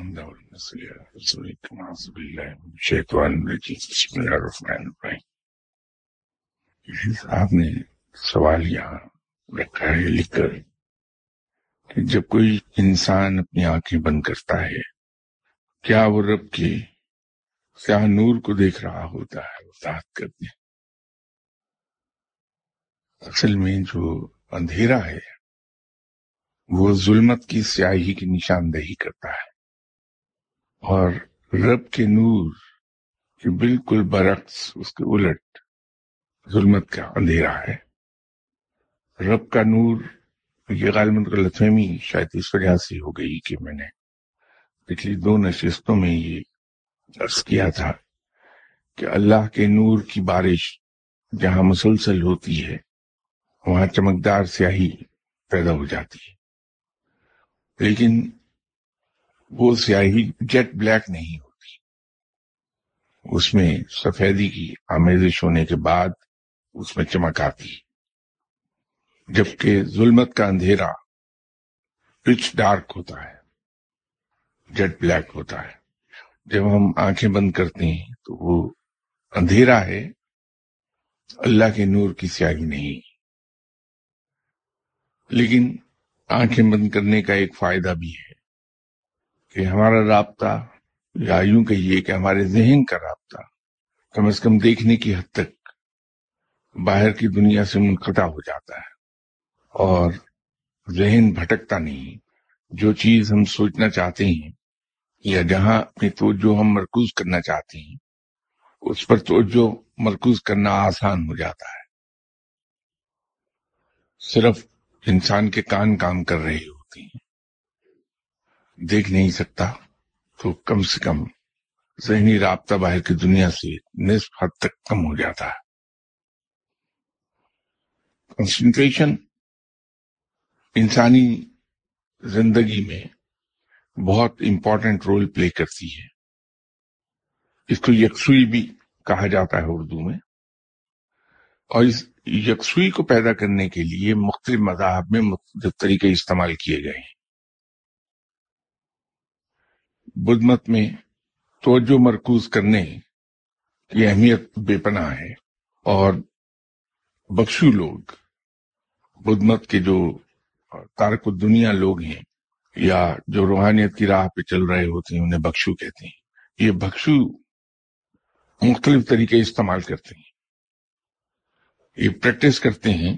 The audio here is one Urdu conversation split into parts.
الحمد لله صلی اللہ علیہ وسلم من الشیطان الرجیم بسم اللہ الرحمن الرحیم کسی صاحب نے سوال یہاں رکھا ہے لکھ کر کہ جب کوئی انسان اپنی آنکھیں بند کرتا ہے کیا وہ رب کے سیاہ نور کو دیکھ رہا ہوتا ہے وضاحت کرتے ہیں اصل میں جو اندھیرا ہے وہ ظلمت کی سیاہی کی نشاندہی کرتا ہے اور رب کے نور کے بالکل برعکس اس کے الٹ ظلمت کا اندھیرا ہے۔ رب کا نور، یہ غالباً غلط فہمی شاید اس وجہ سے ہو گئی کہ میں نے پچھلی دو نشستوں میں یہ عرض کیا تھا کہ اللہ کے نور کی بارش جہاں مسلسل ہوتی ہے، وہاں چمکدار سیاہی پیدا ہو جاتی ہے۔ لیکن وہ سیاہی جیٹ بلیک نہیں ہوتی۔ اس میں سفیدی کی آمیزش ہونے کے بعد اس میں چمک آتی جبکہ ظلمت کا اندھیرا پچ ڈارک ہوتا ہے، جیٹ بلیک ہوتا ہے۔ جب ہم آنکھیں بند کرتے ہیں تو وہ اندھیرا ہے۔ اللہ کے نور کی سیاہی نہیں۔ لیکن آنکھیں بند کرنے کا ایک فائدہ بھی ہے۔ کہ ہمارا رابطہ یا یوں کہیے کہ ہمارے ذہن کا رابطہ کم از کم دیکھنے کی حد تک باہر کی دنیا سے منقطع ہو جاتا ہے اور ذہن بھٹکتا نہیں۔ جو چیز ہم سوچنا چاہتے ہیں یا جہاں اپنی توجہ ہم مرکوز کرنا چاہتے ہیں، اس پر توجہ مرکوز کرنا آسان ہو جاتا ہے۔ صرف انسان کے کان کام کر رہے ہوتی ہیں۔ دیکھ نہیں سکتا تو کم سے کم ذہنی رابطہ باہر کی دنیا سے نصف حد تک کم ہو جاتا ہے۔ کنسنٹریشن انسانی زندگی میں بہت امپورٹنٹ رول پلے کرتی ہے۔ اس کو یکسوئی بھی کہا جاتا ہے اردو میں۔ اور اس یکسوئی کو پیدا کرنے کے لیے مختلف مذاہب میں مختلف طریقے استعمال کیے گئے ہیں۔ بدھ مت میں توجہ مرکوز کرنے کی اہمیت بے پناہ ہے اور بخشو لوگ بدھ مت کے جو تارک دنیا لوگ ہیں یا جو روحانیت کی راہ پہ چل رہے ہوتے ہیں، انہیں بخشو کہتے ہیں۔ یہ بخشو مختلف طریقے استعمال کرتے ہیں۔ یہ پریکٹس کرتے ہیں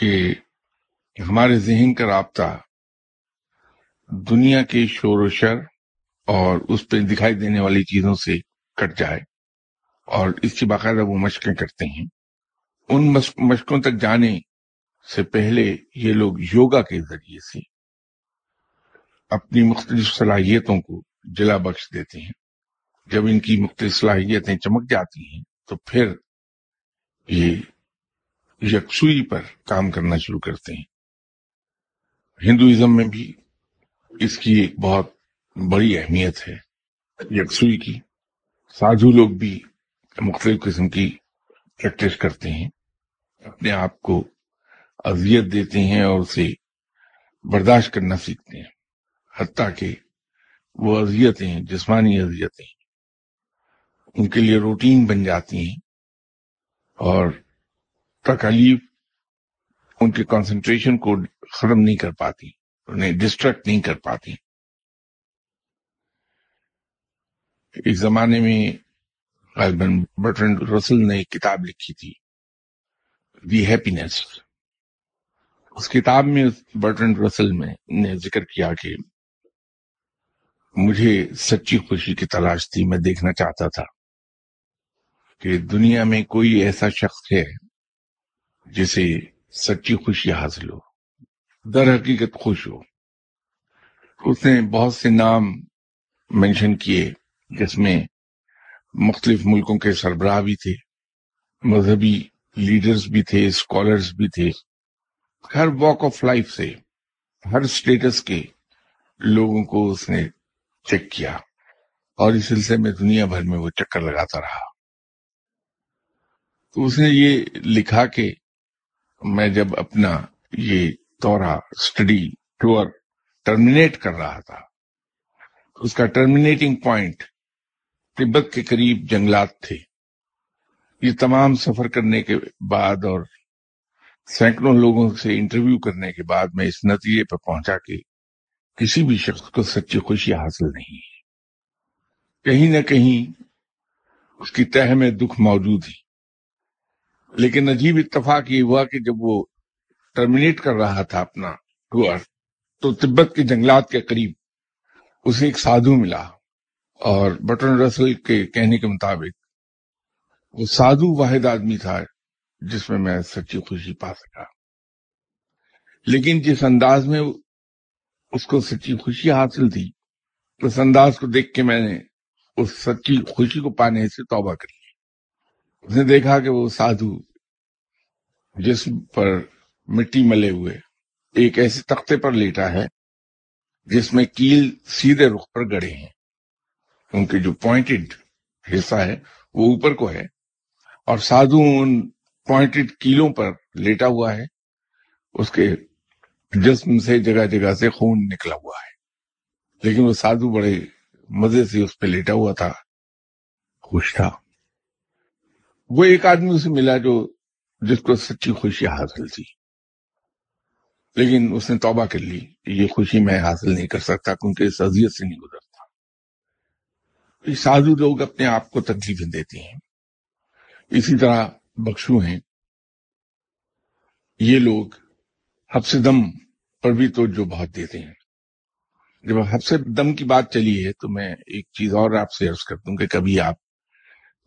کہ ہمارے ذہن کا رابطہ دنیا کے شور و شر اور اس پہ دکھائی دینے والی چیزوں سے کٹ جائے اور اس کی باقاعدہ وہ مشقیں کرتے ہیں۔ ان مشقوں تک جانے سے پہلے یہ لوگ یوگا کے ذریعے سے اپنی مختلف صلاحیتوں کو جلا بخش دیتے ہیں۔ جب ان کی مختلف صلاحیتیں چمک جاتی ہیں تو پھر یہ یکسوئی پر کام کرنا شروع کرتے ہیں۔ ہندوازم میں بھی اس کی ایک بہت بڑی اہمیت ہے۔ یکسوئی کی سادھو لوگ بھی مختلف قسم کی پریکٹس کرتے ہیں۔ اپنے آپ کو اذیت دیتے ہیں اور اسے برداشت کرنا سیکھتے ہیں۔ حتیٰ کہ وہ اذیتیں جسمانی اذیتیں ان کے لیے روٹین بن جاتی ہیں اور تکالیف ان کے کانسنٹریشن کو ختم نہیں کر پاتی، انہیں ڈسٹریکٹ نہیں کر پاتی۔ ایک زمانے میں غالباً برٹن رسل نے ایک کتاب لکھی تھی دی ہیپینس اس کتاب میں برٹن رسل میں نے ذکر کیا کہ مجھے سچی خوشی کی تلاش تھی، میں دیکھنا چاہتا تھا کہ دنیا میں کوئی ایسا شخص ہے جسے سچی خوشی حاصل ہو، در حقیقت خوش ہو۔ اس نے بہت سے نام مینشن کیے۔ جس میں مختلف ملکوں کے سربراہ بھی تھے، مذہبی لیڈرز بھی تھے اسکالرز بھی تھے۔ ہر واک آف لائف سے، ہر اسٹیٹس کے لوگوں کو اس نے چیک کیا۔ اور اس سلسلے میں دنیا بھر میں وہ چکر لگاتا رہا۔ تو اس نے یہ لکھا کہ میں جب اپنا یہ دورہ اسٹڈی ٹور ٹرمینیٹ کر رہا تھا، اس کا ٹرمینیٹنگ پوائنٹ تبت کے قریب جنگلات تھے۔ یہ تمام سفر کرنے کے بعد اور سینکڑوں لوگوں سے انٹرویو کرنے کے بعد میں اس نتیجے پر پہنچا کہ کسی بھی شخص کو سچی خوشی حاصل نہیں ہے۔ کہیں نہ کہیں اس کی تہ میں دکھ موجود ہی لیکن عجیب اتفاق یہ ہوا کہ جب وہ ٹرمینیٹ کر رہا تھا اپنا ٹور تو تبت کے جنگلات کے قریب اسے ایک سادھو ملا۔ اور بٹن رسل کے کہنے کے مطابق، وہ سادھو واحد آدمی تھا جس میں میں سچی خوشی پا سکا۔ لیکن جس انداز میں اس کو سچی خوشی حاصل تھی، اس انداز کو دیکھ کے میں نے اس سچی خوشی کو پانے سے توبہ کر لی۔ اس نے دیکھا کہ وہ سادھو جسم پر مٹی ملے ہوئے ایک ایسے تختے پر لیٹا ہے جس میں کیل سیدھے رخ پر گڑے ہیں۔ ان کے جو پوائنٹڈ حصہ ہے وہ اوپر کو ہے اور سادھو ان پوائنٹڈ کیلوں پر لیٹا ہوا ہے۔ اس کے جسم سے جگہ جگہ سے خون نکلا ہوا ہے۔ لیکن وہ سادھو بڑے مزے سے اس پہ لیٹا ہوا تھا۔ خوش تھا۔ وہ ایک آدمی اسے ملا جو، جس کو سچی خوشی حاصل تھی۔ لیکن اس نے توبہ کر لی۔ یہ خوشی میں حاصل نہیں کر سکتا، کیونکہ اس اذیت سے نہیں گزرتا۔ سادھو لوگ اپنے آپ کو تکلیفیں دیتے ہیں۔ اسی طرح بخشو ہیں۔ یہ لوگ حب دم پر بھی تو جو بہت دیتے ہیں۔ جب حب دم کی بات چلی ہے تو میں ایک چیز اور آپ سے عرض کر دوں کہ کبھی آپ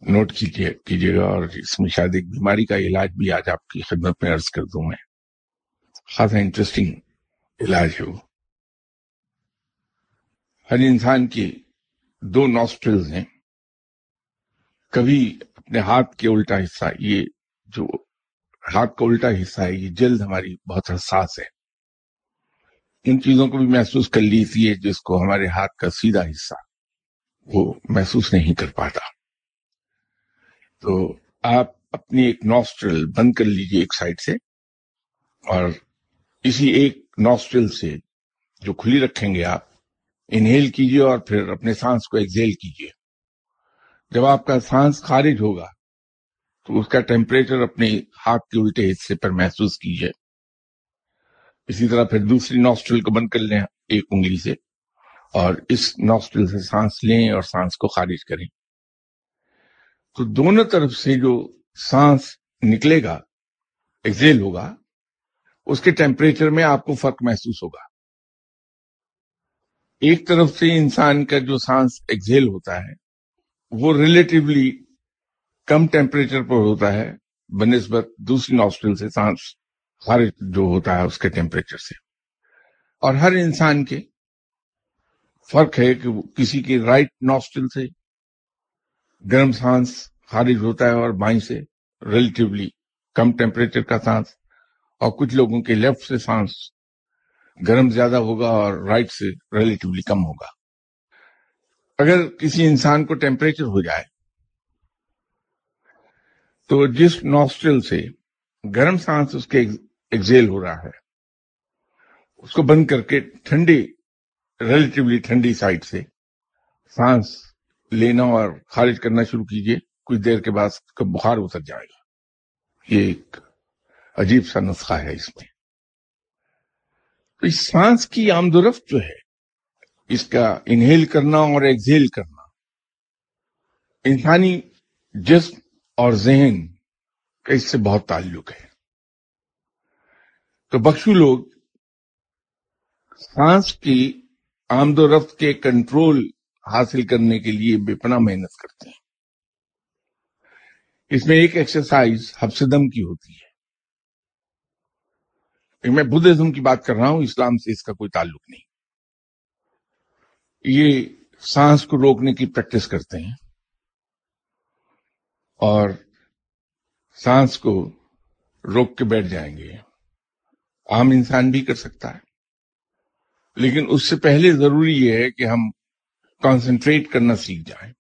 نوٹ کیجیے گا اور اس میں شاید ایک بیماری کا علاج بھی آج آپ کی خدمت میں عرض کر دوں میں۔ خاصا انٹرسٹنگ علاج ہے وہ۔ ہر انسان کے دو نوسٹرلز ہیں۔ کبھی اپنے ہاتھ کے الٹا حصہ، یہ جو ہاتھ کا الٹا حصہ ہے، یہ جلد ہماری بہت حساس ہے۔ ان چیزوں کو بھی محسوس کر لیجیے جس کو ہمارے ہاتھ کا سیدھا حصہ وہ محسوس نہیں کر پاتا۔ تو آپ اپنی ایک نوسٹرل بند کر لیجیے ایک سائڈ سے اور اسی ایک نوسٹرل سے جو کھلی رکھیں گے آپ انہیل کیجیے اور پھر اپنے سانس کو ایکزیل کیجیے جب آپ کا سانس خارج ہوگا، تو اس کا ٹیمپریچر اپنے ہاتھ کے الٹے حصے پر محسوس کیجیے اسی طرح پھر دوسری نوسٹرل کو بند کر لیں ایک انگلی سے اور اس نوسٹرل سے سانس لیں اور سانس کو خارج کریں۔ تو دونوں طرف سے جو سانس نکلے گا، ایکزیل ہوگا، اس کے ٹیمپریچر میں آپ کو فرق محسوس ہوگا۔ ایک طرف سے انسان کا جو سانس ایکزیل ہوتا ہے، وہ ریلیٹیولی کم ٹیمپریچر پر ہوتا ہے، بنسبت دوسری نوسٹرل سے سانس خارج جو ہوتا ہے اس کے ٹیمپریچر سے۔ اور ہر انسان کے فرق ہے کہ کسی کی رائٹ نوسٹرل سے گرم سانس خارج ہوتا ہے اور بائیں سے ریلیٹیولی کم ٹیمپریچر کا سانس اور کچھ لوگوں کے لیفٹ سے سانس گرم زیادہ ہوگا اور رائٹ سے ریلیٹیولی کم ہوگا۔ اگر کسی انسان کو ٹیمپریچر ہو جائے تو جس نوسٹرل سے گرم سانس اس کے ایکزیل ہو رہا ہے، اس کو بند کر کے ٹھنڈی، ریلیٹیولی ٹھنڈی سائڈ سے سانس لینا اور خارج کرنا شروع کیجیے، کچھ دیر کے بعد کا بخار اتر جائے گا۔ یہ ایک عجیب سا نسخہ ہے اس میں۔ تو اس سانس کی آمد و رفت جو ہے، اس کا انہیل کرنا اور ایکزیل کرنا، انسانی جسم اور ذہن کا اس سے بہت تعلق ہے۔ تو بخشو لوگ، سانس کی آمد و رفت کے کنٹرول حاصل کرنے کے لیے بے پناہ محنت کرتے ہیں۔ اس میں ایک ایکسرسائز حفظ دم کی ہوتی ہے۔ میں بدھزم کی بات کر رہا ہوں، اسلام سے اس کا کوئی تعلق نہیں۔ یہ سانس کو روکنے کی پریکٹس کرتے ہیں۔ اور سانس کو روک کے بیٹھ جائیں گے۔ عام انسان بھی کر سکتا ہے۔ لیکن اس سے پہلے ضروری یہ ہے کہ ہم کانسنٹریٹ کرنا سیکھ جائیں۔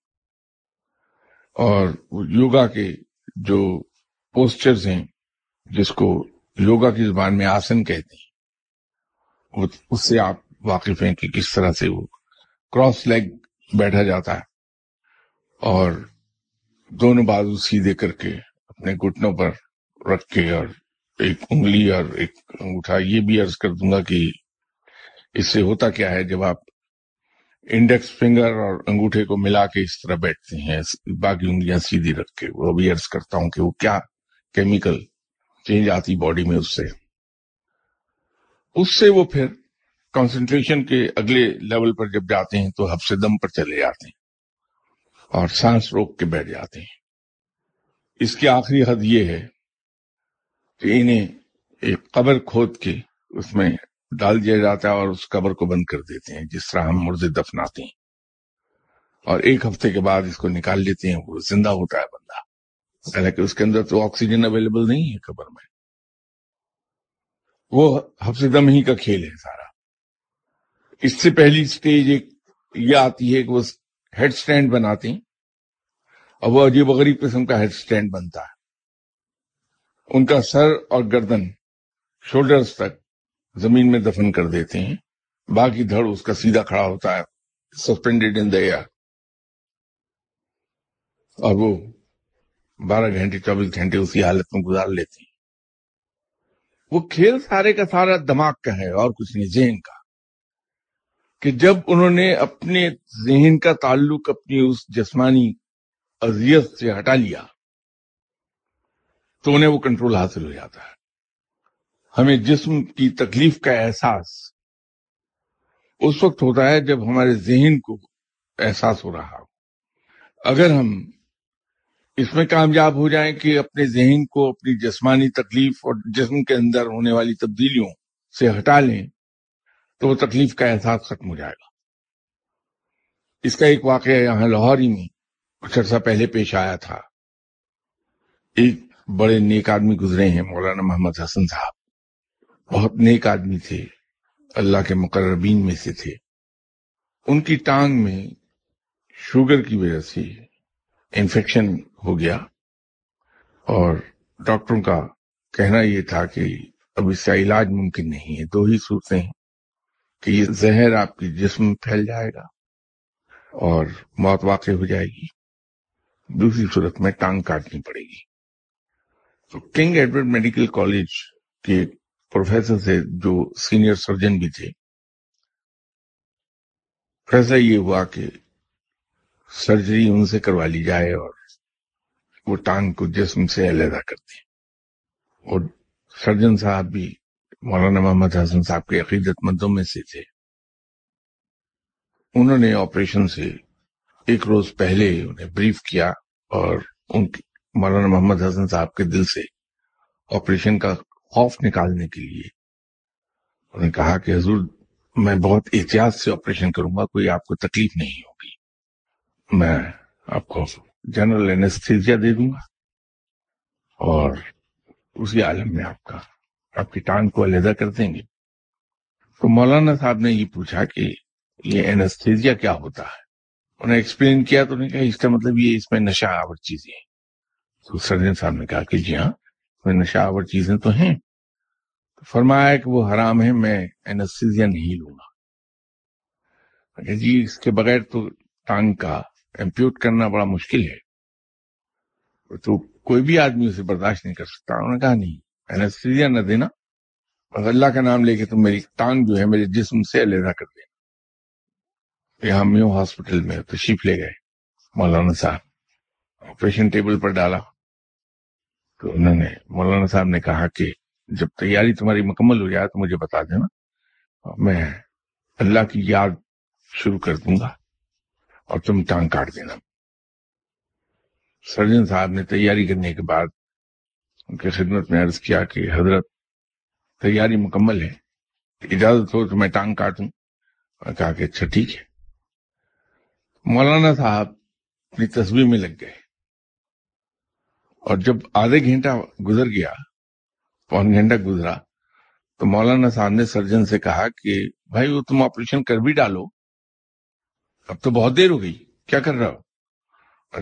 اور یوگا کے جو پوسچرز ہیں، جس کو یوگا کی زبان میں آسن کہتے ہیں۔ اس سے آپ واقف ہیں کہ کس طرح سے وہ کراس لیگ بیٹھا جاتا ہے اور دونوں بازو سیدھے کر کے اپنے گھٹنوں پر رکھ کے اور ایک انگلی اور ایک انگوٹھا، یہ بھی عرض کر دوں گا کہ اس سے ہوتا کیا ہے، جب آپ انڈیکس فنگر اور انگوٹھے کو ملا کے اس طرح بیٹھتے ہیں، باقی انگلیاں سیدھی رکھ کے، وہ بھی عرض کرتا ہوں کہ وہ کیا کیمیکل چینج آتی باڈی میں اس سے۔ اس سے وہ پھر کانسنٹریشن کے اگلے لیول پر جب جاتے ہیں تو ہب سے دم پر چلے جاتے ہیں اور سانس روک کے بیٹھ جاتے ہیں۔ اس کی آخری حد یہ ہے کہ انہیں ایک قبر کھود کے اس میں ڈال دیا جاتا ہے اور اس قبر کو بند کر دیتے ہیں، جس طرح ہم مردے دفناتے ہیں۔ اور ایک ہفتے کے بعد اس کو نکال لیتے ہیں، وہ زندہ ہوتا ہے بندہ۔ حالانکہ اس کے اندر تو آکسیجن اویلیبل نہیں ہے قبر میں۔ وہ ہفتے دم ہی کا کھیل ہے سارا۔ اس سے پہلی سٹیج ایک یہ آتی ہے کہ وہ ہیڈ سٹینڈ بناتے ہیں۔ اور وہ عجیب و غریب قسم کا ہیڈ سٹینڈ بنتا ہے۔ ان کا سر اور گردن شولڈرز تک زمین میں دفن کر دیتے ہیں۔ باقی دھڑ اس کا سیدھا کھڑا ہوتا ہے سسپینڈیڈ ان دا ایئر اور وہ بارہ گھنٹے، چوبیس گھنٹے اسی حالت میں گزار لیتے ہیں۔ وہ کھیل سارے کا سارا دماغ کا ہے اور کچھ نہیں، ذہن کا۔ کہ جب انہوں نے اپنے ذہن کا تعلق، اپنی اس جسمانی اذیت سے ہٹا لیا، تو انہیں وہ کنٹرول حاصل ہو جاتا ہے۔ ہمیں جسم کی تکلیف کا احساس، اس وقت ہوتا ہے جب ہمارے ذہن کو احساس ہو رہا ہو۔ اگر ہم اس میں کامیاب ہو جائیں کہ اپنے ذہن کو اپنی جسمانی تکلیف اور جسم کے اندر ہونے والی تبدیلیوں سے ہٹا لیں تو وہ تکلیف کا احساس ختم ہو جائے گا۔ اس کا ایک واقعہ یہاں لاہور ہی میں کچھ عرصہ پہلے پیش آیا تھا۔ ایک بڑے نیک آدمی گزرے ہیں، مولانا محمد حسن صاحب۔ بہت نیک آدمی تھے، اللہ کے مقربین میں سے تھے۔ ان کی ٹانگ میں شوگر کی وجہ سے انفیکشن ہو گیا۔ اور ڈاکٹروں کا کہنا یہ تھا کہ اب اس کا علاج ممکن نہیں ہے۔ دو ہی صورتیں ہیں کہ یہ زہر آپ کی جسم میں پھیل جائے گا اور موت واقع ہو جائے گی۔ دوسری صورت میں ٹانگ کاٹنی پڑے گی۔ تو کنگ ایڈورڈ میڈیکل کالج کے پروفیسر سے جو سینئر سرجن بھی تھے۔ فیصلہ یہ ہوا کہ سرجری ان سے کروا لی جائے اور وہ ٹانگ کو جسم سے علیحدہ کر دیں اور سرجن صاحب بھی، مولانا محمد حسن صاحب کے عقیدت مندوں میں سے تھے۔ انہوں نے آپریشن سے ایک روز پہلے انہیں بریف کیا اور ان کی مولانا محمد حسن صاحب کے دل سے آپریشن کا خوف نکالنے کے لیے انہوں نے کہا کہ حضور، میں بہت احتیاط سے آپریشن کروں گا، کوئی آپ کو تکلیف نہیں ہوگی۔ میں آپ کو جنرل اینستھیزیا دے دوں گا اور اسی عالم میں آپ کا، آپ کی ٹانگ کو علیحدہ کر دیں گے۔ تو مولانا صاحب نے یہ پوچھا کہ یہ اینستھیزیا کیا ہوتا ہے؟ انہیں ایکسپلین کیا تو انہیں کہا اس کا مطلب یہ اس میں نشہ آور چیزیں ہیں۔ تو سرجن صاحب نے کہا کہ جی ہاں میں نشہ آور چیزیں تو ہیں۔ تو فرمایا کہ وہ حرام ہے، میں اینستھیزیا نہیں لوں گا۔ کہ جی اس کے بغیر تو ٹانگ کا امپیوٹ کرنا بڑا مشکل ہے۔ تو کوئی بھی آدمی اسے برداشت نہیں کر سکتا۔ انہوں نے کہا نہیں اینستھیزیا نہ دینا، بس اللہ کا نام لے کے تم میری ٹانگ جو ہے میرے جسم سے علیحدہ کر دینا۔ یہاں میو ہاسپٹل میں تشریف لے گئے، مولانا صاحب۔ آپریشن ٹیبل پر ڈالا۔ تو انہوں نے، مولانا صاحب نے کہا کہ جب تیاری تمہاری مکمل ہو جائے تو مجھے بتا دینا، میں اللہ کی یاد شروع کر دوں گا۔ اور تم ٹانگ کاٹ دینا۔ سرجن صاحب نے تیاری کرنے کے بعد ان کی خدمت میں عرض کیا کہ حضرت، تیاری مکمل ہے، اجازت ہو تو میں ٹانگ کاٹوں۔ کہا کہ اچھا ٹھیک ہے۔ مولانا صاحب اپنی تصویر میں لگ گئے۔ اور جب آدھے گھنٹہ گزر گیا، پون گھنٹہ گزرا، تو مولانا صاحب نے سرجن سے کہا کہ بھائی وہ تم آپریشن کر بھی ڈالو۔ اب تو بہت دیر ہو گئی، کیا کر رہا ہو؟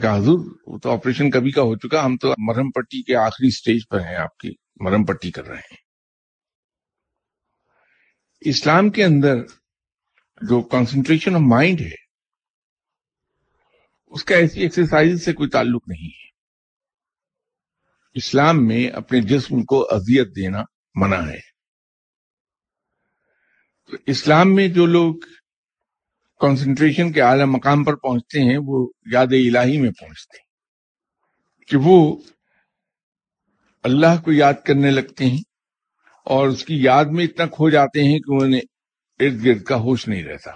کہا، حضور، وہ تو آپریشن کبھی کا ہو چکا، ہم تو مرہم پٹی کے آخری سٹیج پر ہیں، آپ کی مرہم پٹی کر رہے ہیں۔ اسلام کے اندر جو کانسنٹریشن آف مائنڈ ہے، اس کا ایسی ایکسرسائز سے کوئی تعلق نہیں ہے۔ اسلام میں اپنے جسم کو اذیت دینا منع ہے۔ تو اسلام میں جو لوگ کانسنٹریشن کے اعلی مقام پر پہنچتے ہیں، وہ یاد الہی میں پہنچتے ہیں۔ کہ وہ اللہ کو یاد کرنے لگتے ہیں اور اس کی یاد میں اتنا کھو جاتے ہیں کہ انہیں ارد گرد کا ہوش نہیں رہتا۔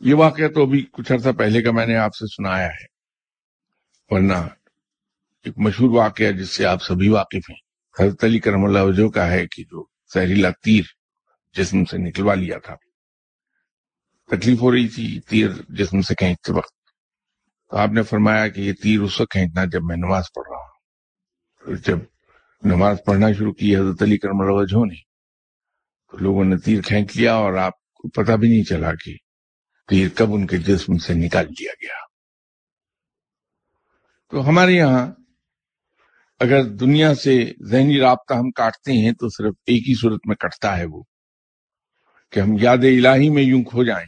یہ واقعہ تو ابھی کچھ عرصہ پہلے کا میں نے آپ سے سنایا ہے۔ ورنہ ایک مشہور واقعہ جس سے آپ سبھی واقف ہیں۔ حضرت علی کرم اللہ وجہ کا ہے کہ جو زہریلا تیر جسم سے نکلوا لیا تھا۔ تکلیف ہو رہی تھی، تیر جسم سے کھینچتے وقت۔ تو آپ نے فرمایا کہ یہ تیر اس وقت کھینچنا جب میں نماز پڑھ رہا ہوں۔ جب نماز پڑھنا شروع کی، حضرت علی کرم اللہ وجہ نے، تو لوگوں نے تیر کھینچ لیا اور آپ کو پتہ بھی نہیں چلا کہ تیر کب ان کے جسم سے نکال دیا گیا۔ تو ہمارے یہاں اگر دنیا سے ذہنی رابطہ ہم کاٹتے ہیں تو صرف ایک ہی صورت میں کٹتا ہے وہ، کہ ہم یاد الہی میں یوں کھو جائیں۔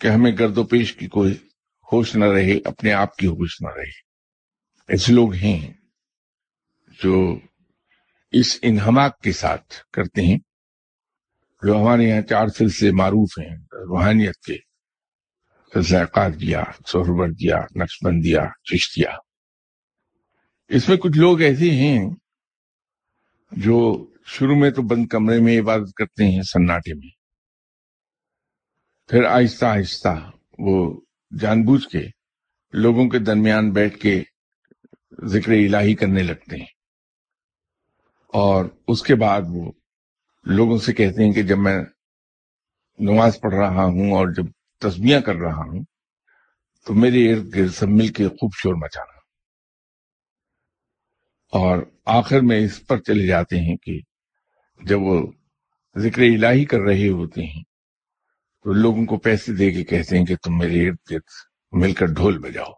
کہ ہمیں گرد و پیش کی کوئی ہوش نہ رہے، اپنے آپ کی ہوش نہ رہے۔ ایسے لوگ ہیں جو اس انہماک کے ساتھ کرتے ہیں، جو ہمارے یہاں چار سلسلے معروف ہیں، روحانیت کے۔ سلسلہ قادیہ سہروردیہ نقش بندیا چشتیہ اس میں کچھ لوگ ایسے ہیں جو شروع میں تو بند کمرے میں عبادت کرتے ہیں، سناٹے میں۔ پھر آہستہ آہستہ وہ جان بوجھ کے لوگوں کے درمیان بیٹھ کے ذکر الہی کرنے لگتے ہیں۔ اور اس کے بعد وہ لوگوں سے کہتے ہیں کہ جب میں نماز پڑھ رہا ہوں اور جب تسبیاں کر رہا ہوں تو میرے ارد گرد سب مل کے خوب شور مچانا۔ اور آخر میں اس پر چلے جاتے ہیں کہ جب وہ ذکر الہی کر رہے ہوتے ہیں تو لوگوں کو پیسے دے کے کہتے ہیں کہ تم میرے ارد گرد مل کر ڈھول بجاؤ۔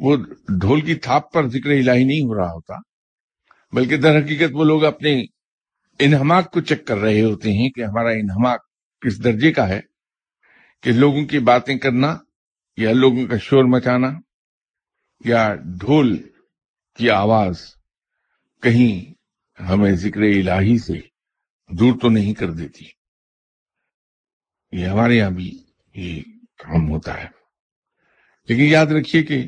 وہ ڈھول کی تھاپ پر ذکر الہی نہیں ہو رہا ہوتا، بلکہ در حقیقت وہ لوگ اپنے انہماک کو چیک کر رہے ہوتے ہیں کہ ہمارا انہماک کس درجے کا ہے، کہ لوگوں کی باتیں کرنا یا لوگوں کا شور مچانا یا ڈھول کی آواز کہیں ہمیں ذکر الہی سے دور تو نہیں کر دیتی۔ یہ ہمارے یہاں بھی یہ کام ہوتا ہے۔ لیکن یاد رکھیے کہ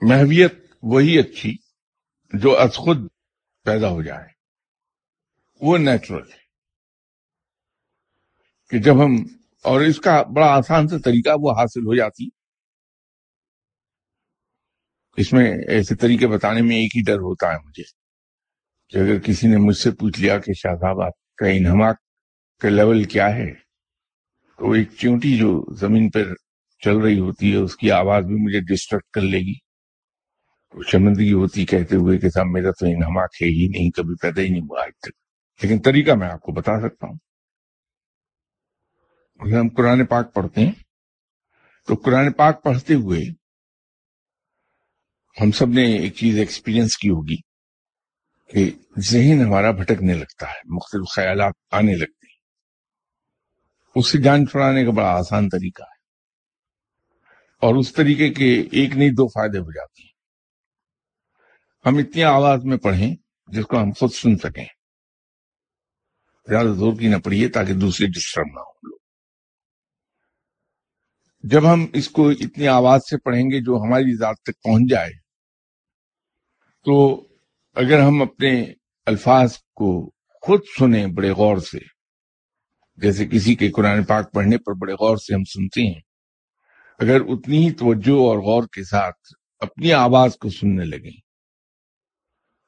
محویت وہی اچھی جو از خود پیدا ہو جائے۔ وہ نیچرل ہے۔ کہ جب ہم اور اس کا بڑا آسان سے طریقہ وہ حاصل ہو جاتی۔ اس میں ایسے طریقے بتانے میں ایک ہی ڈر ہوتا ہے مجھے کہ اگر کسی نے مجھ سے پوچھ لیا کہ شاہ صاحب آپ کا انہماک کا لیول کیا ہے؟ تو ایک چونٹی جو زمین پر چل رہی ہوتی ہے، اس کی آواز بھی مجھے ڈسٹریکٹ کر لے گی۔ شرمندگی ہوتی کہتے ہوئے کہ صاحب، میرا تو انہماک ہے ہی نہیں، کبھی پیدا ہی نہیں ہوا آج تک۔ لیکن طریقہ میں آپ کو بتا سکتا ہوں۔ اگر ہم قرآن پاک پڑھتے ہیں، تو قرآن پاک پڑھتے ہوئے ہم سب نے ایک چیز ایکسپیرینس کی ہوگی کہ ذہن ہمارا بھٹکنے لگتا ہے، مختلف خیالات آنے لگتے اس سے جان چھڑانے کا بڑا آسان طریقہ ہے۔ اور اس طریقے کے ایک نہیں، دو فائدے ہو جاتے ہیں۔ ہم اتنی آواز میں پڑھیں جس کو ہم خود سن سکیں۔ زیادہ زور کی نہ پڑھیے تاکہ دوسرے ڈسٹرب نہ ہو لوگ۔ جب ہم اس کو اتنی آواز سے پڑھیں گے جو ہماری ذات تک پہنچ جائے، تو اگر ہم اپنے الفاظ کو خود سنیں بڑے غور سے جیسے کسی کے قرآن پاک پڑھنے پر بڑے غور سے ہم سنتے ہیں، اگر اتنی ہی توجہ اور غور کے ساتھ اپنی آواز کو سننے لگیں۔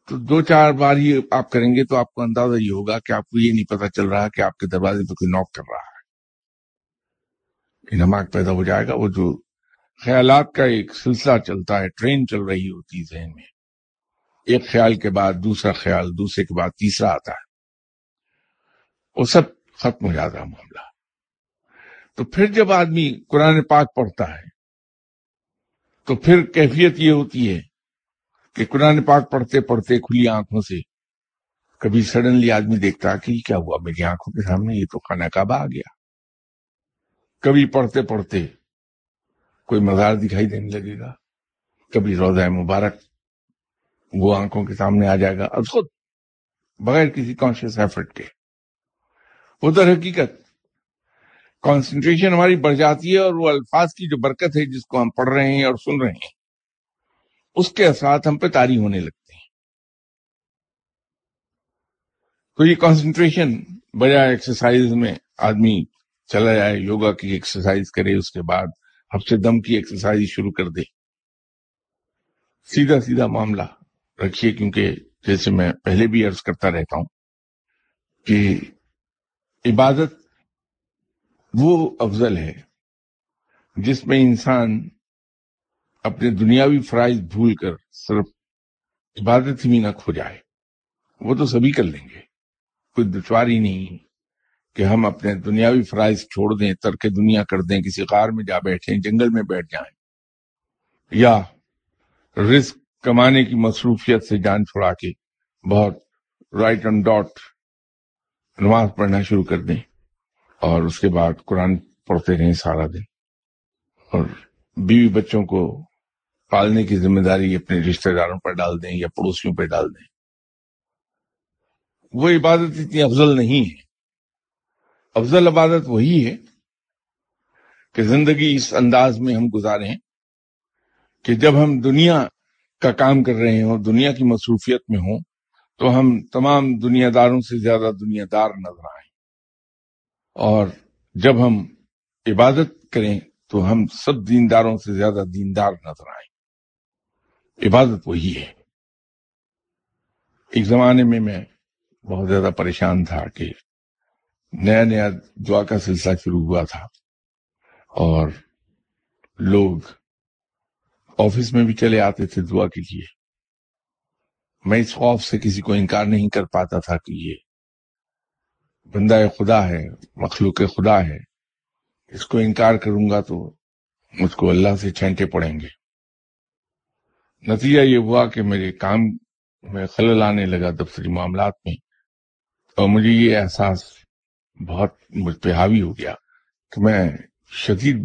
تو دو چار بار یہ آپ کریں گے تو آپ کو اندازہ یہ ہوگا کہ آپ کو یہ نہیں پتا چل رہا کہ آپ کے دروازے پہ کوئی نوک کر رہا ہے۔ نماز پیدا ہو جائے گا، وہ جو خیالات کا ایک سلسلہ چلتا ہے، ٹرین چل رہی ہوتی ذہن میں۔ ایک خیال کے بعد دوسرا خیال، دوسرے کے بعد تیسرا آتا ہے۔ وہ سب ختم ہو جاتا ہے معاملہ۔ تو پھر جب آدمی قرآن پاک پڑھتا ہے، تو پھر کیفیت یہ ہوتی ہے کہ قرآن پاک پڑھتے پڑھتے کھلی آنکھوں سے کبھی سڈنلی آدمی دیکھتا کہ کیا ہوا، میری آنکھوں کے سامنے یہ تو خانہ کعبہ آ گیا۔ کبھی پڑھتے پڑھتے کوئی مزار دکھائی دینے لگے گا، کبھی روزہ مبارک وہ آنکھوں کے سامنے آ جائے گا۔ اور خود بغیر کسی کانشیس ایفرٹ کے۔ وہ در حقیقت کانسنٹریشن ہماری بڑھ جاتی ہے اور وہ الفاظ کی جو برکت ہے جس کو ہم پڑھ رہے ہیں اور سن رہے ہیں، اس کے اثرات ہم پہ تاری ہونے لگتے ہیں۔ تو یہ کانسنٹریشن بجائے ایکسرسائز میں آدمی چلا جائے یوگا کی ایکسرسائز کرے، اس کے بعد ہفتے دم کی ایکسرسائز شروع کر دے۔ سیدھا سیدھا معاملہ رکھیے، کیونکہ جیسے میں پہلے بھی عرض کرتا رہتا ہوں کہ عبادت وہ افضل ہے جس میں انسان اپنے دنیاوی فرائض بھول کر صرف عبادت ہی نہ کھو جائے۔ وہ تو سبھی کر لیں گے۔ کوئی دشواری نہیں کہ ہم اپنے دنیاوی فرائض چھوڑ دیں، ترک دنیا کر دیں، کسی کار میں جا بیٹھیں، جنگل میں بیٹھ جائیں۔ یا رزق کمانے کی مصروفیت سے جان چھوڑا کے بہت رائٹ اینڈ ڈاٹ نماز پڑھنا شروع کر دیں اور اس کے بعد قرآن پڑھتے رہیں سارا دن اور بیوی بچوں کو پالنے کی ذمہ داری اپنے رشتہ داروں پر ڈال دیں یا پڑوسیوں پہ ڈال دیں۔ وہ عبادت اتنی افضل نہیں ہے۔ افضل عبادت وہی ہے کہ زندگی اس انداز میں ہم گزاریں کہ جب ہم دنیا کا کام کر رہے ہوں دنیا کی مصروفیت میں ہوں تو ہم تمام دنیا داروں سے زیادہ دنیا دار نظر آئیں۔ اور جب ہم عبادت کریں تو ہم سب دینداروں سے زیادہ دیندار نظر آئیں۔ عبادت وہی ہے۔ ایک زمانے میں میں بہت زیادہ پریشان تھا کہ نیا نیا دعا کا سلسلہ شروع ہوا تھا اور لوگ آفس میں بھی چلے آتے تھے دعا کے لیے۔ میں اس خوف سے کسی کو انکار نہیں کر پاتا تھا کہ یہ بندہ خدا ہے، مخلوق خدا ہے۔ اس کو انکار کروں گا تو مجھ کو اللہ سے چھینٹے پڑیں گے۔ نتیجہ یہ ہوا کہ میرے کام میں خلل آنے لگا دفتری معاملات میں اور مجھے یہ احساس بہت مجھ پہ حاوی ہو گیا کہ میں شدید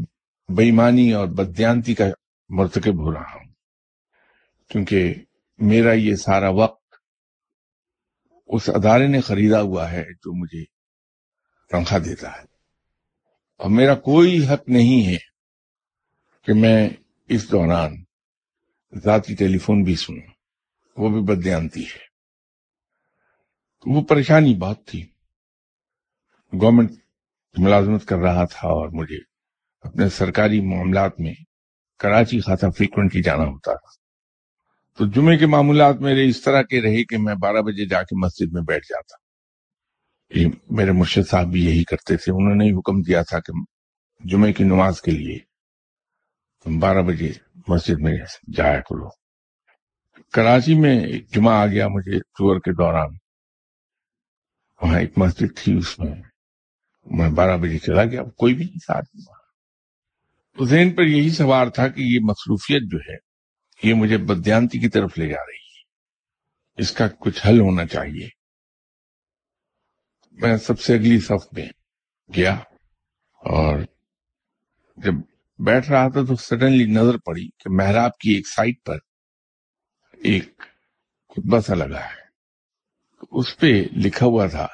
بےمانی اور بدیانتی کا مرتکب ہو رہا ہوں۔ کیونکہ میرا یہ سارا وقت اس ادارے نے خریدا ہوا ہے جو مجھے تنخواہ دیتا ہے۔ اور میرا کوئی حق نہیں ہے کہ میں اس دوران ذاتی ٹیلی فون بھی سنوں۔ وہ بھی بدیانتی ہے۔ وہ پریشانی بہت تھی۔ گورنمنٹ ملازمت کر رہا تھا اور مجھے اپنے سرکاری معاملات میں کراچی خاصا فریکوینٹلی جانا ہوتا تھا۔ تو جمعے کے معاملات میرے اس طرح کے رہے کہ میں بارہ بجے جا کے مسجد میں بیٹھ جاتا۔ یہ میرے مرشد صاحب بھی یہی کرتے تھے۔ انہوں نے حکم دیا تھا کہ جمعے کی نماز کے لیے تم بارہ بجے مسجد میں جایا کرو۔ کراچی میں ایک جمعہ آ گیا مجھے ٹور کے دوران۔ وہاں ایک مسجد تھی، اس میں میں بارہ بجے چلا گیا۔ کوئی بھی نہیں ساتھ ذہن پر یہی سوار تھا کہ یہ مصروفیت جو ہے یہ مجھے بدیانتی کی طرف لے جا رہی ہے۔ اس کا کچھ حل ہونا چاہیے۔ میں سب سے اگلی صف میں گیا اور جب بیٹھ رہا تھا تو سڈنلی نظر پڑی کہ محراب کی ایک سائٹ پر ایک خطبہ سا لگا ہے۔ اس پہ لکھا ہوا تھا،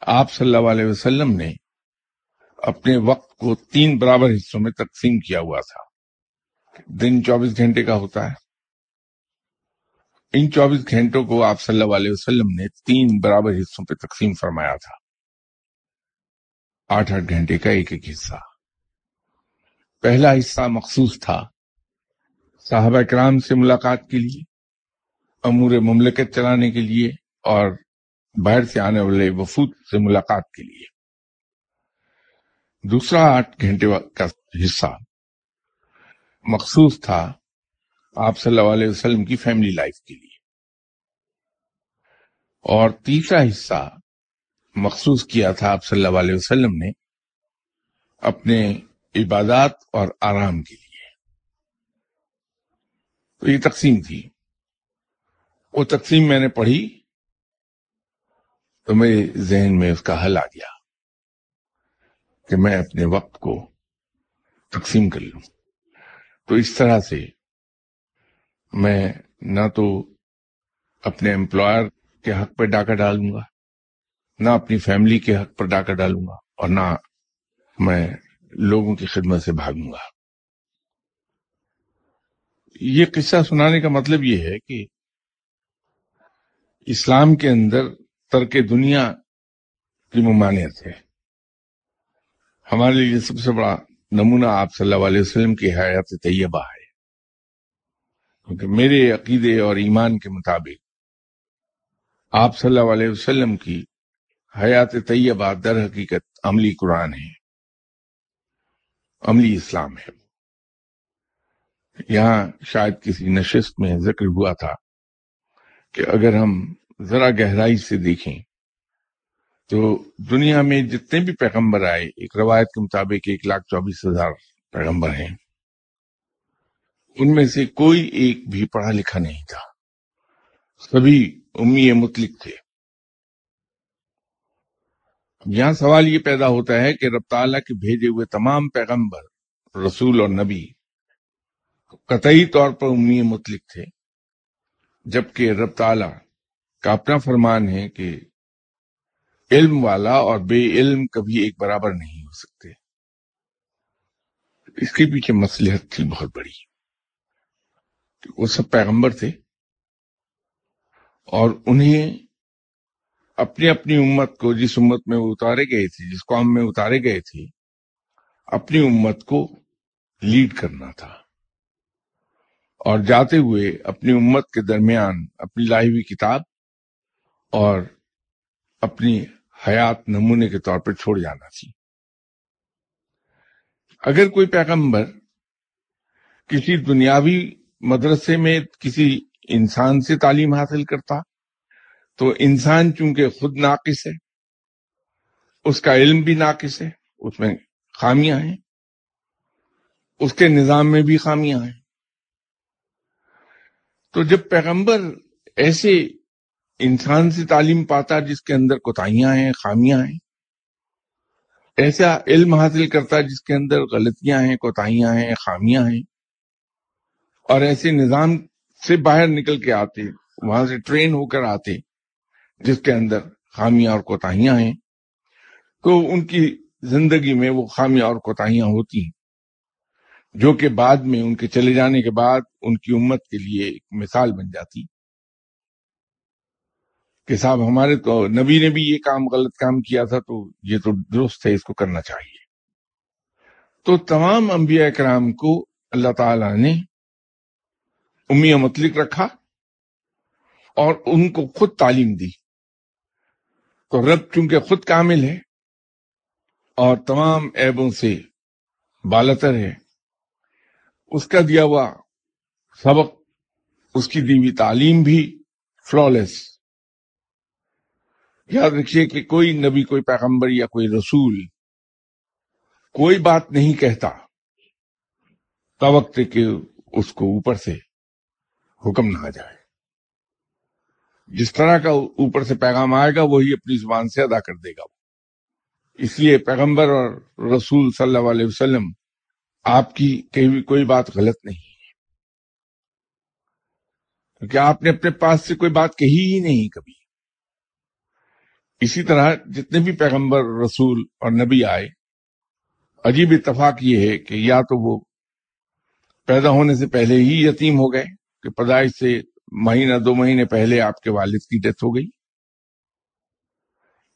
آپ صلی اللہ علیہ وسلم نے اپنے وقت کو تین برابر حصوں میں تقسیم کیا ہوا تھا۔ دن چوبیس گھنٹے کا ہوتا ہے۔ ان چوبیس گھنٹوں کو آپ صلی اللہ علیہ وسلم نے تین برابر حصوں پہ تقسیم فرمایا تھا۔ آٹھ آٹھ گھنٹے کا ایک ایک حصہ۔ پہلا حصہ مخصوص تھا صحابہ کرام سے ملاقات کے لیے، امور مملکت چلانے کے لیے اور باہر سے آنے والے وفود سے ملاقات کے لیے۔ دوسرا آٹھ گھنٹے کا حصہ مخصوص تھا آپ صلی اللہ علیہ وسلم کی فیملی لائف کے لیے۔ اور تیسرا حصہ مخصوص کیا تھا آپ صلی اللہ علیہ وسلم نے اپنے عبادات اور آرام کے لیے۔ تو یہ تقسیم تھی۔ وہ تقسیم میں نے پڑھی تو میرے ذہن میں اس کا حل آ گیا کہ میں اپنے وقت کو تقسیم کر لوں۔ تو اس طرح سے میں نہ تو اپنے امپلائر کے حق پر ڈاکہ ڈالوں گا، نہ اپنی فیملی کے حق پر ڈاکہ ڈالوں گا اور نہ میں لوگوں کی خدمت سے بھاگوں گا۔ یہ قصہ سنانے کا مطلب یہ ہے کہ اسلام کے اندر ترک دنیا کی ممانعت ہے۔ ہمارے لیے سب سے بڑا نمونہ آپ صلی اللہ علیہ وسلم کی حیات طیبہ ہے۔ کیونکہ میرے عقیدے اور ایمان کے مطابق آپ صلی اللہ علیہ وسلم کی حیات طیبہ در حقیقت عملی قرآن ہے۔ عملی اسلام ہے۔ یہاں شاید کسی نشست میں ذکر ہوا تھا کہ اگر ہم ذرا گہرائی سے دیکھیں تو دنیا میں جتنے بھی پیغمبر آئے، ایک روایت کے مطابق ایک لاکھ چوبیس ہزار پیغمبر ہیں۔ ان میں سے کوئی ایک بھی پڑھا لکھا نہیں تھا۔ سبھی امی مطلق تھے۔ یہاں سوال یہ پیدا ہوتا ہے کہ رب تعالیٰ کے بھیجے ہوئے تمام پیغمبر، رسول اور نبی، قطعی طور پر امی مطلق تھے، جبکہ رب تعالیٰ کا اپنا فرمان ہے کہ علم والا اور بے علم کبھی ایک برابر نہیں ہو سکتے۔ اس کے پیچھے مسلحت تھی بہت بڑی۔ وہ سب پیغمبر تھے۔ اور انہیں اپنی اپنی امت کو جس امت میں وہ اتارے گئے تھے، جس قوم میں اتارے گئے تھے، اپنی امت کو لیڈ کرنا تھا۔ اور جاتے ہوئے اپنی امت کے درمیان اپنی لائی ہوئی کتاب اور اپنی حیات نمونے کے طور پر چھوڑ جانا تھی۔ اگر کوئی پیغمبر کسی دنیاوی مدرسے میں کسی انسان سے تعلیم حاصل کرتا تو انسان چونکہ خود ناقص ہے، اس کا علم بھی ناقص ہے، اس میں خامیاں ہیں، اس کے نظام میں بھی خامیاں ہیں۔ تو جب پیغمبر ایسے انسان سے تعلیم پاتا جس کے اندر کوتاہیاں ہیں، خامیاں ہیں۔ ایسا علم حاصل کرتا جس کے اندر غلطیاں ہیں، کوتاہیاں ہیں، خامیاں ہیں۔ اور ایسے نظام سے باہر نکل کے آتے، وہاں سے ٹرین ہو کر آتے، جس کے اندر خامیاں اور کوتاہیاں ہیں۔ تو ان کی زندگی میں وہ خامیاں اور کوتاہیاں ہوتی ہیں، جو کہ بعد میں ان کے چلے جانے کے بعد ان کی امت کے لیے ایک مثال بن جاتی۔ کہ صاحب، ہمارے تو نبی نے بھی یہ کام غلط کام کیا تھا، تو یہ تو درست ہے، اس کو کرنا چاہیے۔ تو تمام انبیاء کرام کو اللہ تعالی نے امی مطلق رکھا اور ان کو خود تعلیم دی۔ تو رب چونکہ خود کامل ہے اور تمام عیبوں سے بالتر ہے، اس کا دیا ہوا سبق، اس کی دی ہوئی تعلیم بھی فلالس یاد رکھیے کہ کوئی نبی، کوئی پیغمبر یا کوئی رسول کوئی بات نہیں کہتا وقت کہ اس کو اوپر سے حکم نہ آ جائے۔ جس طرح کا اوپر سے پیغام آئے گا، وہی اپنی زبان سے ادا کر دے گا۔ اس لیے پیغمبر اور رسول صلی اللہ علیہ وسلم، آپ کی کہیں کوئی بات غلط نہیں ہے۔ کیونکہ آپ نے اپنے پاس سے کوئی بات کہی ہی نہیں کبھی۔ اسی طرح جتنے بھی پیغمبر، رسول اور نبی آئے، عجیب اتفاق یہ ہے کہ یا تو وہ پیدا ہونے سے پہلے ہی یتیم ہو گئے کہ پیدائش سے مہینہ، دو مہینے پہلے آپ کے والد کی ڈیتھ ہو گئی،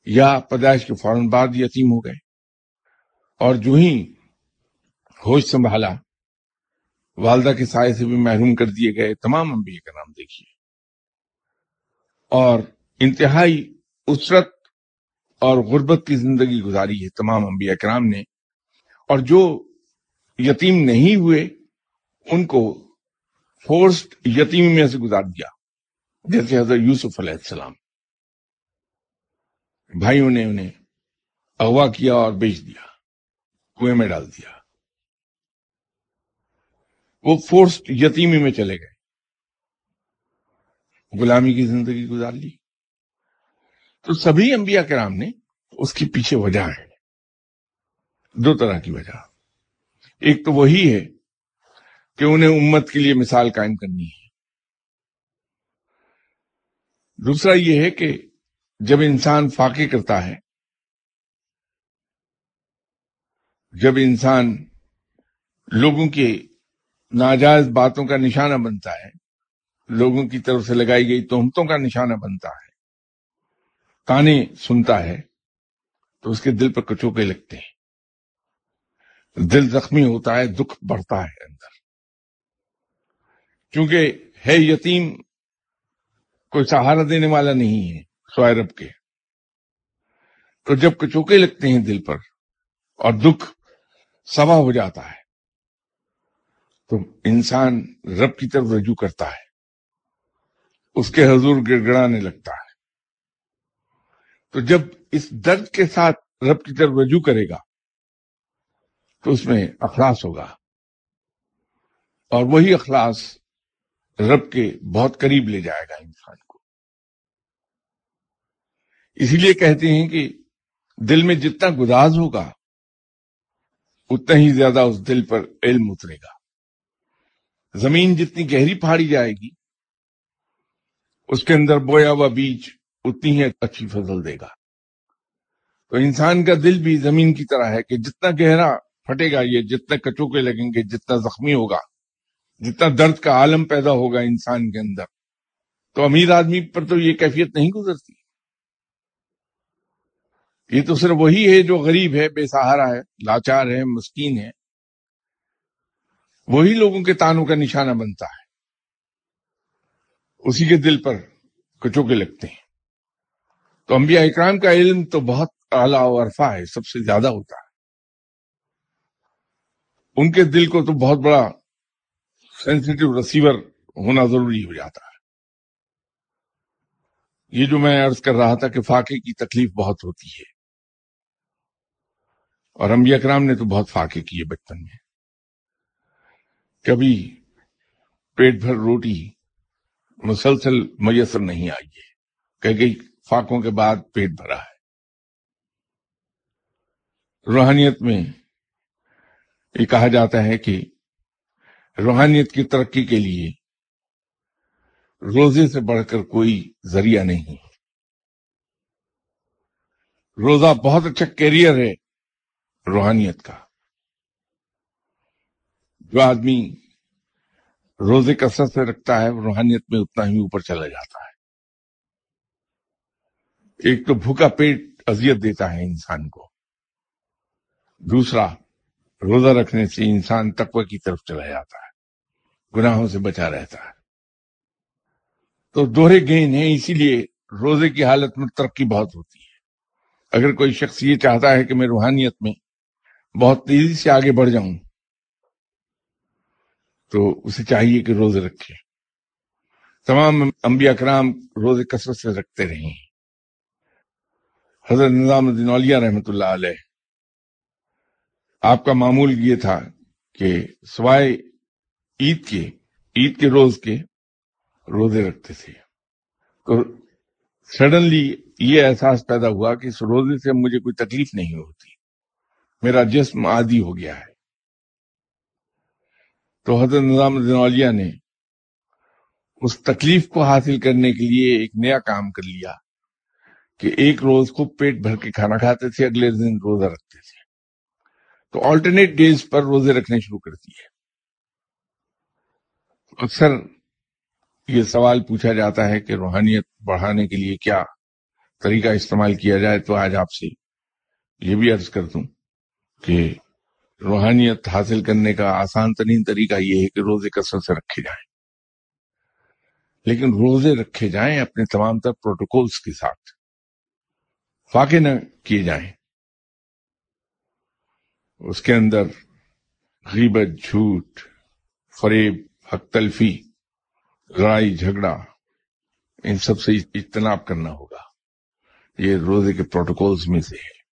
یا پیدائش کے فوراً بعد یتیم ہو گئے۔ اور جو ہی ہوش سنبھالا، والدہ کے سائے سے بھی محروم کر دیے گئے، تمام انبیاء کا نام دیکھیے۔ اور انتہائی اسرت اور غربت کی زندگی گزاری ہے تمام انبیاء کرام نے۔ اور جو یتیم نہیں ہوئے، ان کو فورسڈ یتیم میں سے گزار دیا۔ جیسے حضرت یوسف علیہ السلام۔ بھائیوں نے انہیں اغوا کیا اور بیچ دیا، کنویں میں ڈال دیا۔ وہ فورس یتیمی میں چلے گئے۔ غلامی کی زندگی گزار لی۔ تو سبھی انبیاء کرام نے اس کی پیچھے وجہ ہے۔ دو طرح کی وجہ۔ ایک تو وہی ہے کہ انہیں امت کے لیے مثال قائم کرنی ہے۔ دوسرا یہ ہے کہ جب انسان فاقے کرتا ہے، جب انسان لوگوں کے ناجائز باتوں کا نشانہ بنتا ہے، لوگوں کی طرف سے لگائی گئی تہمتوں کا نشانہ بنتا ہے کانے سنتا ہے تو اس کے دل پر کچوکے لگتے ہیں۔ دل زخمی ہوتا ہے، دکھ بڑھتا ہے اندر۔ کیونکہ ہے یتیم، کوئی سہارا دینے والا نہیں ہے سوائے رب کے۔ تو جب کچوکے لگتے ہیں دل پر اور دکھ سوا ہو جاتا ہے، تو انسان رب کی طرف رجوع کرتا ہے۔ اس کے حضور گڑ گڑانے لگتا ہے۔ تو جب اس درد کے ساتھ رب کی طرف رجوع کرے گا، تو اس میں اخلاص ہوگا۔ اور وہی اخلاص رب کے بہت قریب لے جائے گا انسان کو۔ اسی لیے کہتے ہیں کہ دل میں جتنا گداز ہوگا، اتنا ہی زیادہ اس دل پر علم اترے گا۔ زمین جتنی گہری پھاڑی جائے گی، اس کے اندر بویا ہوا بیج اتنی ہی اچھی فضل دے گا۔ تو انسان کا دل بھی زمین کی طرح ہے کہ جتنا گہرا پھٹے گا یہ، جتنے کچوکے لگیں گے، جتنا زخمی ہوگا، جتنا درد کا عالم پیدا ہوگا انسان کے اندر۔ تو امیر آدمی پر تو یہ کیفیت نہیں گزرتی۔ یہ تو صرف وہی ہے جو غریب ہے، بے سہارا ہے، لاچار ہے، مسکین ہے۔ وہی لوگوں کے تانوں کا نشانہ بنتا ہے۔ اسی کے دل پر کچوکے لگتے ہیں۔ تو انبیاء اکرام کا علم تو بہت اعلیٰ و عرفہ ہے، سب سے زیادہ ہوتا ہے۔ ان کے دل کو تو بہت بڑا سینسیٹیو رسیور ہونا ضروری ہو جاتا ہے۔ یہ جو میں عرض کر رہا تھا کہ فاقے کی تکلیف بہت ہوتی ہے۔ اور انبیاء کرام نے تو بہت فاقے کیے بچپن میں۔ کبھی پیٹ بھر روٹی، مسلسل میسر نہیں آئی ہے۔ کہ گئی فاقوں کے بعد پیٹ بھرا ہے۔ روحانیت میں یہ کہا جاتا ہے کہ روحانیت کی ترقی کے لیے روزے سے بڑھ کر کوئی ذریعہ نہیں۔ روزہ بہت اچھا کیریئر ہے روحانیت کا۔ جو آدمی روزے کثرت سے رکھتا ہے روحانیت میں اتنا ہی اوپر چلا جاتا ہے۔ ایک تو بھوکا پیٹ اذیت دیتا ہے انسان کو۔ دوسرا، روزہ رکھنے سے انسان تقوی کی طرف چلا جاتا ہے، گناہوں سے بچا رہتا ہے۔ تو دوہرے گین ہیں، اسی لیے روزے کی حالت میں ترقی بہت ہوتی ہے۔ اگر کوئی شخص یہ چاہتا ہے کہ میں روحانیت میں بہت تیزی سے آگے بڑھ جاؤں، تو اسے چاہیے کہ روزے رکھے۔ تمام انبیاء کرام روزے کثرت سے رکھتے رہے ہیں۔ حضرت نظام الدین اولیاء رحمت اللہ علیہ، آپ کا معمول یہ تھا کہ سوائے عید کے عید کے روز کے روزے رکھتے تھے۔ تو سڈنلی یہ احساس پیدا ہوا کہ اس روزے سے مجھے کوئی تکلیف نہیں ہوتی۔ میرا جسم عادی ہو گیا ہے۔ تو حضرت نظام الدین اولیاء نے اس تکلیف کو حاصل کرنے کے لیے ایک نیا کام کر لیا۔ کہ ایک روز کو پیٹ بھر کے کھانا کھاتے تھے، اگلے دن روزہ رکھتے تھے۔ تو آلٹرنیٹ ڈیز پر روزے رکھنے شروع کرتی ہے اکثر یہ سوال پوچھا جاتا ہے کہ روحانیت بڑھانے کے لیے کیا طریقہ استعمال کیا جائے؟ تو آج آپ سے یہ بھی عرض کر دوں کہ روحانیت حاصل کرنے کا آسان ترین طریقہ یہ ہے کہ روزے کثرت سے رکھے جائیں۔ لیکن روزے رکھے جائیں اپنے تمام تر پروٹوکولز کے ساتھ۔ فاق نہ کیے جائیں۔ اس کے اندر غیبت، جھوٹ، فریب، حق تلفی، لڑائی، جھگڑا، ان سب سے اجتناب کرنا ہوگا۔ یہ روزے کے پروٹوکولز میں سے ہے۔